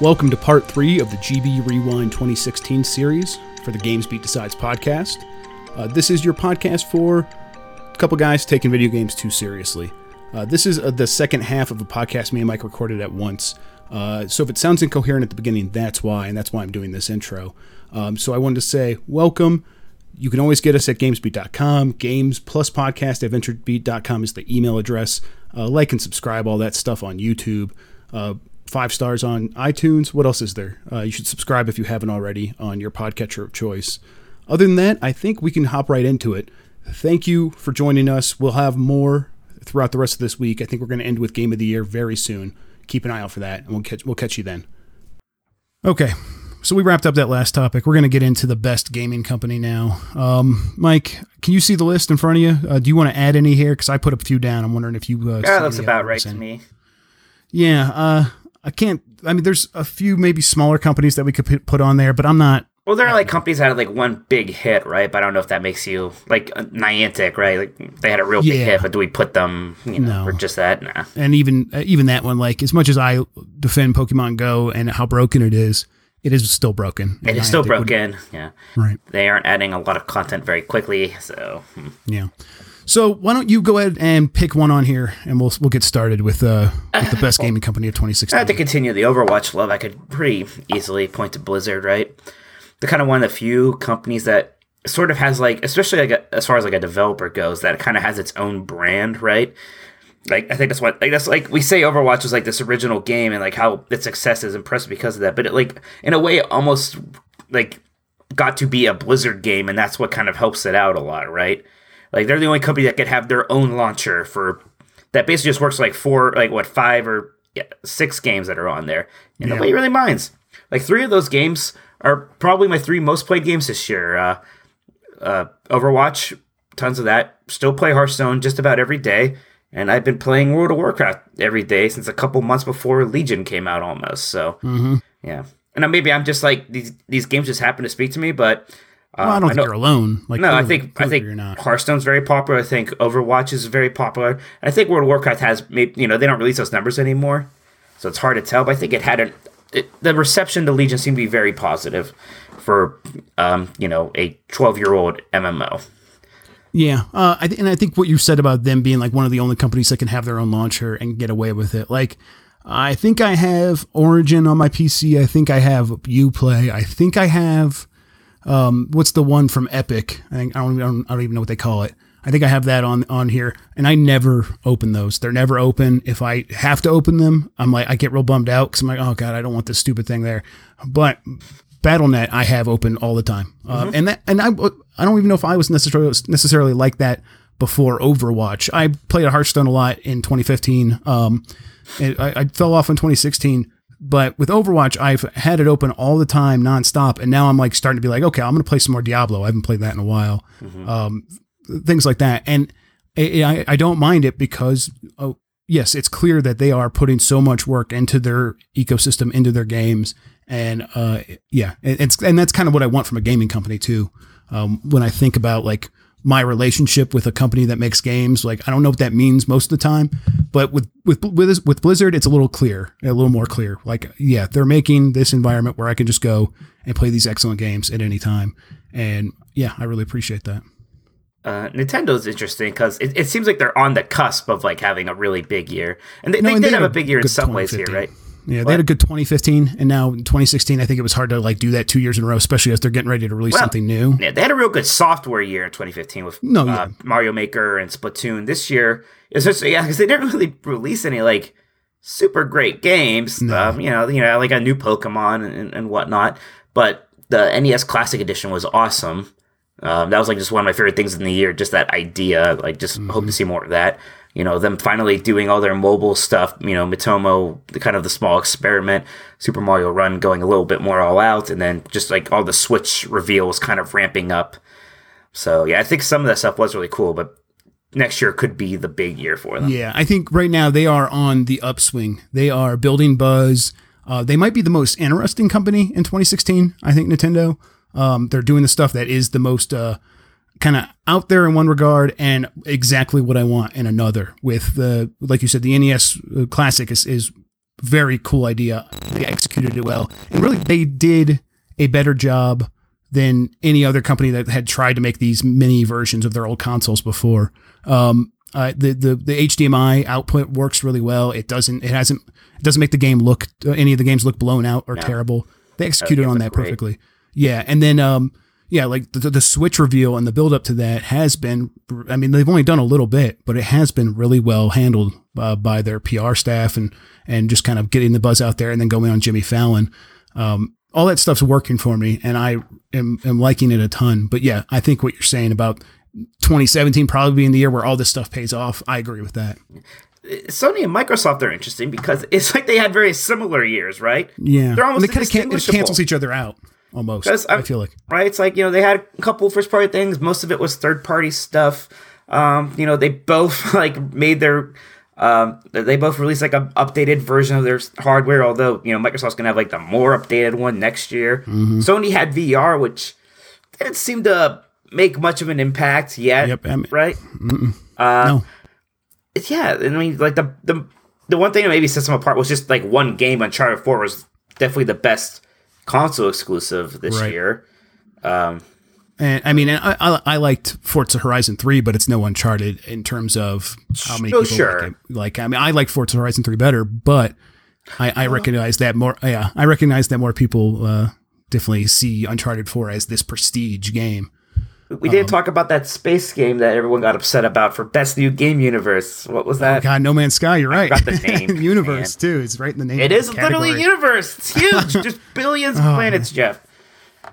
Welcome to part three of the GB Rewind 2016 series for the GamesBeat Decides podcast. Uh, this is your podcast for a couple guys taking video games too seriously. Uh, this is uh, the second half of a podcast me and Mike recorded at once. Uh, so if it sounds incoherent at the beginning, that's why, and that's why I'm doing this intro. Um, so I wanted to say welcome. You can always get us at gamesbeat.com. Games plus podcast at venturebeat.com is the email address. Uh, like and subscribe, all that stuff on YouTube. Five stars on iTunes. What else is there? Uh, you should subscribe if you haven't already on your podcatcher of choice. Other than that, I think we can hop right into it. Thank you for joining us. We'll have more throughout the rest of this week. I think we're going to end with Game of the Year very soon. Keep an eye out for that, and we'll catch we'll catch you then. Okay, so we wrapped up that last topic. We're going to get into the best gaming company now. Um, Mike, can you see the list in front of you? Uh, do you want to add any here? Because I put a few down. I'm wondering if you. Uh, yeah, that's about right to me. Yeah, uh, I can't. I mean, there's a few maybe smaller companies that we could put on there, but I'm not. Well, there are like companies that had like one big hit, right? But I don't know if that makes you like uh, Niantic, right? Like they had a real big hit, but do we put them, you know, No. for just that? Nah. And even uh, even that one, like as much as I defend Pokemon Go and how broken it is, it is still broken. It And is still Niantic would- broken. Yeah, Right. they aren't adding a lot of content very quickly, so hmm. Yeah. So why don't you go ahead and pick one on here, and we'll we'll get started with uh with the best gaming company of 2016. I have to continue the Overwatch love. I could pretty easily point to Blizzard, right? They're kind of one of the few companies that sort of has like, especially like a, as far as like a developer goes, that kind of has its own brand, right? Like I think that's what like that's like we say Overwatch was like this original game and like how its success is impressive because of that. But it like in a way it almost like got to be a Blizzard game and that's what kind of helps it out a lot, right? Like they're the only company that could have their own launcher for that basically just works like four like what five or yeah, six games that are on there. And Yeah. nobody really minds. Like three of those games are probably my three most played games this year. Uh, uh, Overwatch, tons of that. Still play Hearthstone just about every day. And I've been playing World of Warcraft every day since a couple months before Legion came out almost. So, Mm-hmm. yeah. And maybe I'm just like, these, these games just happen to speak to me, but. Uh, Well, I don't think know- you're alone. Like no, I clearly- think I think you're not. Hearthstone's very popular. I think Overwatch is very popular. I think World of Warcraft has maybe you know they don't release those numbers anymore, so it's hard to tell. But I think it had a it, the reception to Legion seemed to be very positive for um, you know a twelve year old MMO. Yeah, uh, I th- and I think what you said about them being like one of the only companies that can have their own launcher and get away with it. Like, I think I have Origin on my PC. I think I have UPlay. I think I have um, what's the one from Epic? I, think, I, don't, I don't I don't even know what they call it. I think I have that on on here, and I never open those. They're never open. If I have to open them, I'm like I get real bummed out because I'm like, oh god, I don't want this stupid thing there. But Battle.net I have open all the time, uh, and that and I I don't even know if I was necessarily necessarily like that before Overwatch. I played Hearthstone a lot in 2015. Um, I, I fell off in 2016, but with Overwatch I've had it open all the time, nonstop, and now I'm like starting to be like, okay, I'm gonna play some more Diablo. I haven't played that in a while. Um, things like that, and I, I, I don't mind it because. Oh, Yes, it's clear that they are putting so much work into their ecosystem, into their games, and uh, yeah, it- it's and that's kind of what I want from a gaming company too. Um, when I think about like my relationship with a company that makes games, like I don't know what that means most of the time, but with with with with Blizzard, it's a little clear, a little more clear. Like yeah, they're making this environment where I can just go and play these excellent games at any time, and yeah, I really appreciate that. Uh, Nintendo's interesting because it, it seems like they're on the cusp of like having a really big year, and they, No, they and did they have a big year in some ways here, right? Yeah, they had a good 2015, and now in 2016, I think it was hard to like do that two years in a row, especially as they're getting ready to release Well, something new. Yeah, they had a real good software year in 2015 with No, uh, yeah. Mario Maker and Splatoon. This year, it's just yeah, because they didn't really release any like super great games. No. Um, you know, you know, like a new Pokemon and, and whatnot. But the NES Classic Edition was awesome. Um, that was like just one of my favorite things in the year. Just that idea. Like, just Mm-hmm. hope to see more of that. You know, them finally doing all their mobile stuff. You know, Miitomo, the kind of the small experiment, Super Mario Run going a little bit more all out, and then just like all the Switch reveals kind of ramping up. So yeah, I think some of that stuff was really cool, but next year could be the big year for them. Yeah, I think right now they are on the upswing. They are building buzz. Uh, they might be the most interesting company in 2016. I think Nintendo. Um, they're doing the stuff that is the most uh, kind of out there in one regard and exactly what I want in another. With the like you said, the NES Classic is, is very cool idea. They executed it well, and really they did a better job than any other company that had tried to make these mini versions of their old consoles before. Um, uh, the, the the HDMI output works really well. It doesn't it hasn't it doesn't make the game look uh, any of the games look blown out or terrible. They executed on that great. perfectly. Yeah, and then um yeah, like the, the Switch reveal and the build up to that has been. I mean, they've only done a little bit, but it has been really well handled uh, by their PR staff and and just kind of getting the buzz out there and then going on Jimmy Fallon. Um, all that stuff's working for me, and I am, am liking it a ton. But yeah, I think what you're saying about 2017 probably being the year where all this stuff pays off. I agree with that. Sony and Microsoft are interesting because it's like they had very similar years, right? Yeah, They're almost and they kind of can- cancels each other out almost. I feel like right? It's like you know they had a couple first party things. Most of it was third party stuff. Um, you know they both like made their um, they both released like an updated version of their hardware. Although you know Microsoft's gonna have like the more updated one next year. Sony had VR, which didn't seem to make much of an impact yet. Yep, I mean- right? no. Yeah, I mean, like the the the one thing that maybe sets them apart was just like one game. Uncharted Four was definitely the best console exclusive this Right. year. And I mean, I, I, I liked Forza Horizon 3, but it's no Uncharted in terms of how many Oh, people sure. like, it. like I mean, I like Forza Horizon 3 better, but I, I recognize that more. Yeah, I recognize that more people uh, definitely see Uncharted 4 as this prestige game. We didn't uh-huh. talk about that space game that everyone got upset about for best new game universe. What was that? Oh, God, No Man's Sky, you're right. the name, universe too. It's right in the name. It is literally universe. It's huge, just billions of oh, planets, Jeff. Oh,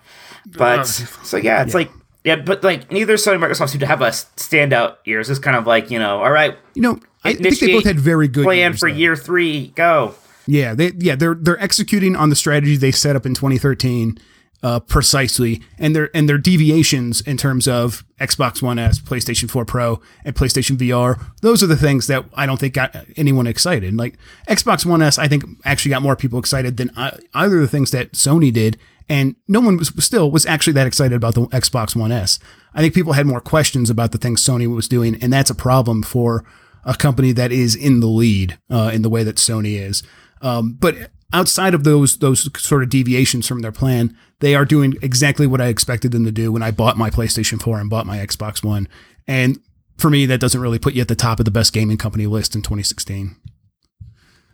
but so yeah, it's like yeah, but like neither Sony Microsoft seem to have a standout year. It's just kind of like you know, all right, You know, I think they both had very good plan years, for though. year three. Go. Yeah, they yeah they're they're executing on the strategy they set up in 2013 uh, precisely, and their and their deviations in terms of Xbox One S, PlayStation 4 Pro, and PlayStation VR. Those are the things that I don't think got anyone excited. Like Xbox One S, I think actually got more people excited than I, either of the things that Sony did, and no one was still was actually that excited about the Xbox One S. I think people had more questions about the things Sony was doing, and that's a problem for a company that is in the lead uh, in the way that Sony is. Um, but outside of those those sort of deviations from their plan, they are doing exactly what I expected them to do when I bought my PlayStation 4 and bought my Xbox One. And for me, that doesn't really put you at the top of the best gaming company list in 2016.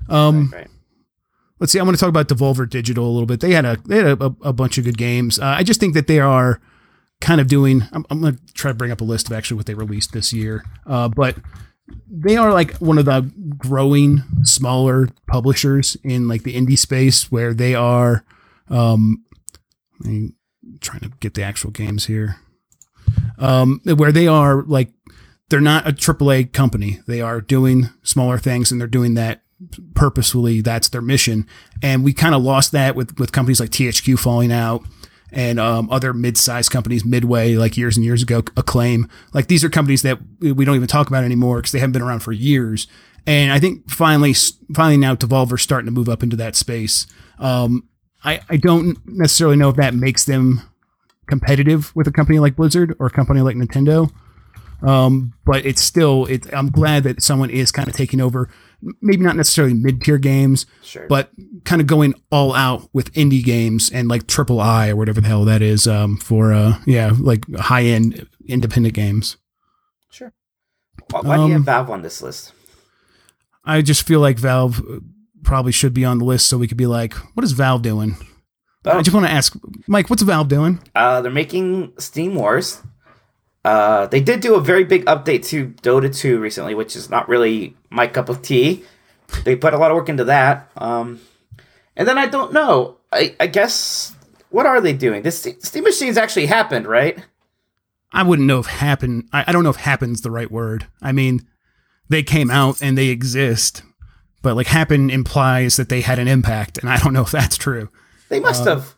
Um, Right. let's see. I want to talk about Devolver Digital a little bit. They had a they had a, a bunch of good games. Uh, I just think that they are kind of doing. I'm, I'm going to try to bring up a list of actually what they released this year. Uh, but they are like one of the growing smaller publishers in like the indie space where they are. Um, I'm trying to get the actual games here. Um, where they are like they're not a AAA company. They are doing smaller things and they're doing that purposefully. That's their mission. And we kind of lost that with, with companies like THQ falling out and um, other mid-sized companies, Midway, like years and years ago, Acclaim. Like these are companies that we don't even talk about anymore because they haven't been around for years. And I think finally, finally now Devolver's starting to move up into that space. Um, I, I don't necessarily know if that makes them competitive with a company like Blizzard or a company like Nintendo. Um, but it's still, it, I'm glad that someone is kind of taking over, maybe not necessarily mid tier games, Sure. but kind of going all out with indie games and like triple I or whatever the hell that is, um, for, uh, yeah, like high end independent games. Sure. Why, why do you have Um, Valve on this list? I just feel like Valve uh, probably should be on the list so we could be like, what is Valve doing? Oh. I just want to ask, Mike, what's Valve doing? Uh, they're making Steam Wars. Uh, they did do a very big update to Dota 2 recently, which is not really my cup of tea. They put a lot of work into that. Um, and then I don't know. I, I guess what are they doing? This Steam Machines actually happened, right? I wouldn't know if happen. I, I don't know if happen's the right word. I mean, they came out and they exist, but like happen implies that they had an impact, and I don't know if that's true. They must have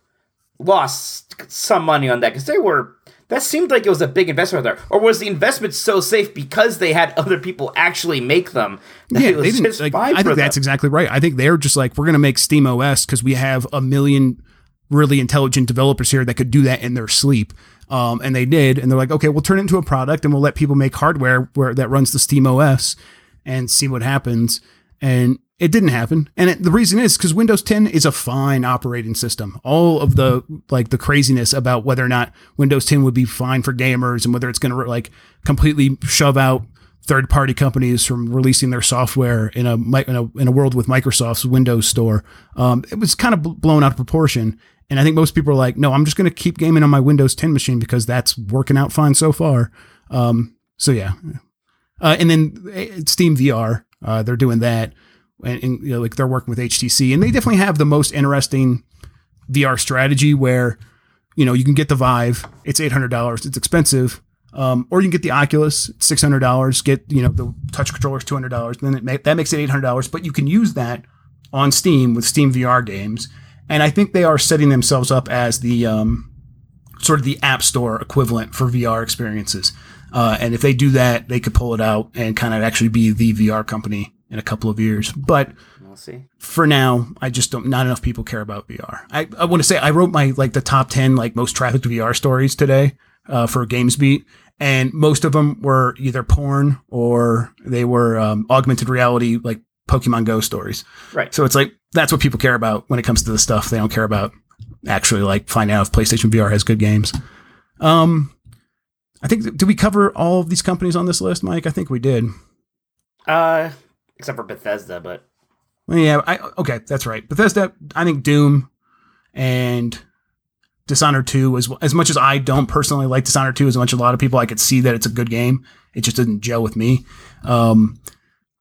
lost some money on that because they were. That seemed like it was a big investment there, or was the investment so safe because they had other people actually make them? That Yeah, it was they didn't. just Like, I think that's them? exactly right. I think they're just like we're gonna make Steam OS because we have a million really intelligent developers here that could do that in their sleep. Um, and they did, and they're like, okay, we'll turn it into a product, and we'll let people make hardware where that runs the Steam OS, and see what happens. And it didn't happen, and it, the reason is because Windows 10 is a fine operating system. All of the like the craziness about whether or not Windows 10 would be fine for gamers and whether it's going to like completely shove out third party companies from releasing their software in a in a, in a world with Microsoft's Windows Store, um, it was kind of blown out of proportion. And I think most people are like, no, I'm just going to keep gaming on my Windows 10 machine because that's working out fine so far. Um, so yeah, uh, and then eh, Steam VR, uh, they're doing that and, and you know, like they're working with HTC, and they definitely have the most interesting VR strategy where you know you can get the Vive, it's eight hundred dollars, it's expensive, um, or you can get the Oculus, it's six hundred dollars. Get you know the touch controllers, two hundred dollars. Then it that makes it eight hundred dollars, but you can use that on Steam with Steam VR games, and I think they are setting themselves up as the um, sort of the App Store equivalent for VR experiences. Uh, and if they do that, they could pull it out and kind of actually be the VR company in a couple of years. But we'll see. For now, I just don't. Not enough people care about VR. I, I want to say I wrote my like the top ten like most trafficked VR stories today uh, for GamesBeat, and most of them were either porn or they were um, augmented reality like Pokemon Go stories. Right. So it's like that's what people care about when it comes to the stuff. They don't care about actually like finding out if PlayStation VR has good games. Um, I think did we cover all of these companies on this list, Mike? I think we did. Uh, except for Bethesda, but yeah, I okay, that's right. Bethesda, I think Doom and Dishonored 2 as as much as I don't personally like Dishonored 2 as much as a lot of people I could see that it's a good game. It just didn't gel with me. Um,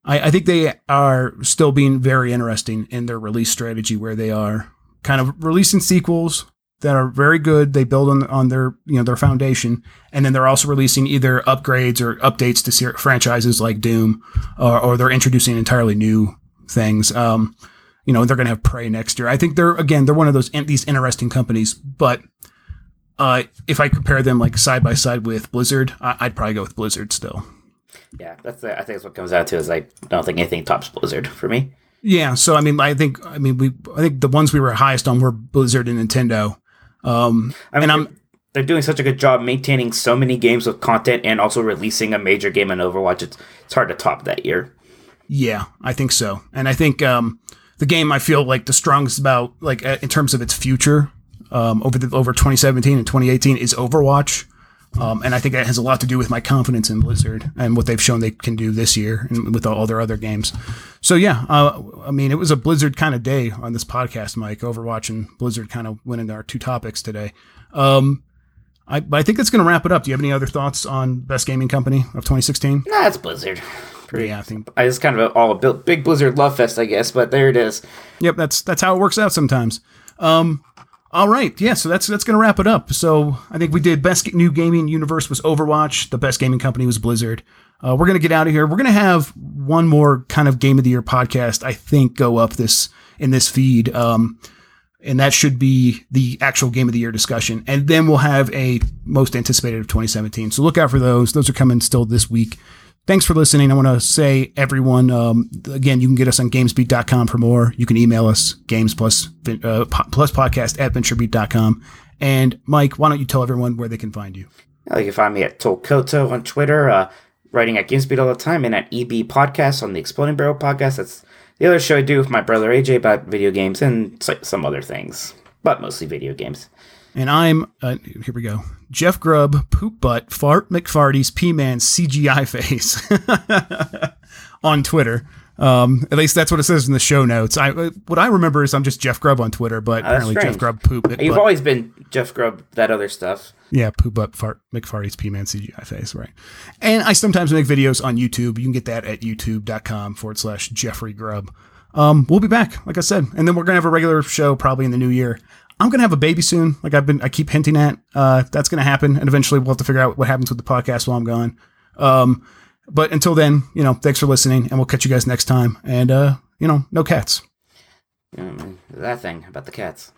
I, I think they are still being very interesting in their release strategy where they are kind of releasing sequels that are very good. They build on on their you know their foundation, and then they're also releasing either upgrades or updates to ser- franchises like Doom, or, or, they're introducing entirely new things. Um, you know, they're going to have Prey next year. I think they're again they're one of those these interesting companies, but. Uh, if I compare them like side by side with Blizzard, I, would probably go with Blizzard still. Yeah, that's the, I think that's what comes out to is like I don't think anything tops Blizzard for me. Yeah, so I mean, I think I mean we I think the ones we were highest on were Blizzard and Nintendo. Um, I mean, and I'm they're doing such a good job maintaining so many games with content and also releasing a major game in Overwatch. It's it's hard to top that year. Yeah, I think so, and I think um, the game I feel like the strongest about like uh, in terms of its future um, over the over 2017 and 2018 is Overwatch. Um, and I think that has a lot to do with my confidence in Blizzard and what they've shown they can do this year and with all their other games. So yeah, uh, I mean, it was a Blizzard kind of day on this podcast, Mike. Overwatch and Blizzard kind of went into our two topics today. Um, I, but I think that's going to wrap it up. Do you have any other thoughts on best gaming company of 2016? Nah, it's Blizzard. Pretty, yeah, I think I just kind of all a big Blizzard love fest, I guess. But there it is. Yep, that's that's how it works out sometimes. Um, all right, yeah. So that's that's gonna wrap it up. So I think we did best new gaming universe was Overwatch. The best gaming company was Blizzard. Uh, we're gonna get out of here. We're gonna have one more kind of game of the year podcast. I think go up this in this feed. Um, and that should be the actual game of the year discussion. And then we'll have a most anticipated of 2017. So look out for those. Those are coming still this week thanks for listening. I want to say, everyone, um, again, you can get us on gamesbeat.com for more. You can email us, games plus, uh, plus podcast at venturebeat.com. And Mike, why don't you tell everyone where they can find you? you can find me at Tolkoto on Twitter, uh, writing at GamesBeat all the time, and at EB Podcast on the Exploding Barrel Podcast. That's the other show I do with my brother AJ about video games and some other things, but mostly video games. And I'm, uh, here we go. Jeff Grubb, Poop Butt, Fart McFarty's P Man CGI face on Twitter. Um, at least that's what it says in the show notes. I what I remember is I'm just Jeff Grubb on Twitter, but oh, apparently strange. Jeff Grubb poop. It, You've always been Jeff Grubb. That other stuff. Yeah, poop butt fart McFarty's P Man CGI face, right? And I sometimes make videos on YouTube. You can get that at youtube.com forward slash Jeffrey Grubb. Um, we'll be back, like I said, and then we're gonna have a regular show probably in the new year. I'm gonna have a baby soon. Like I've been, I keep hinting at. Uh, that's gonna happen, and eventually we'll have to figure out what happens with the podcast while I'm gone. Um, but until then, you know, thanks for listening, and we'll catch you guys next time. And uh, you know, no cats. Mm, that thing about the cats.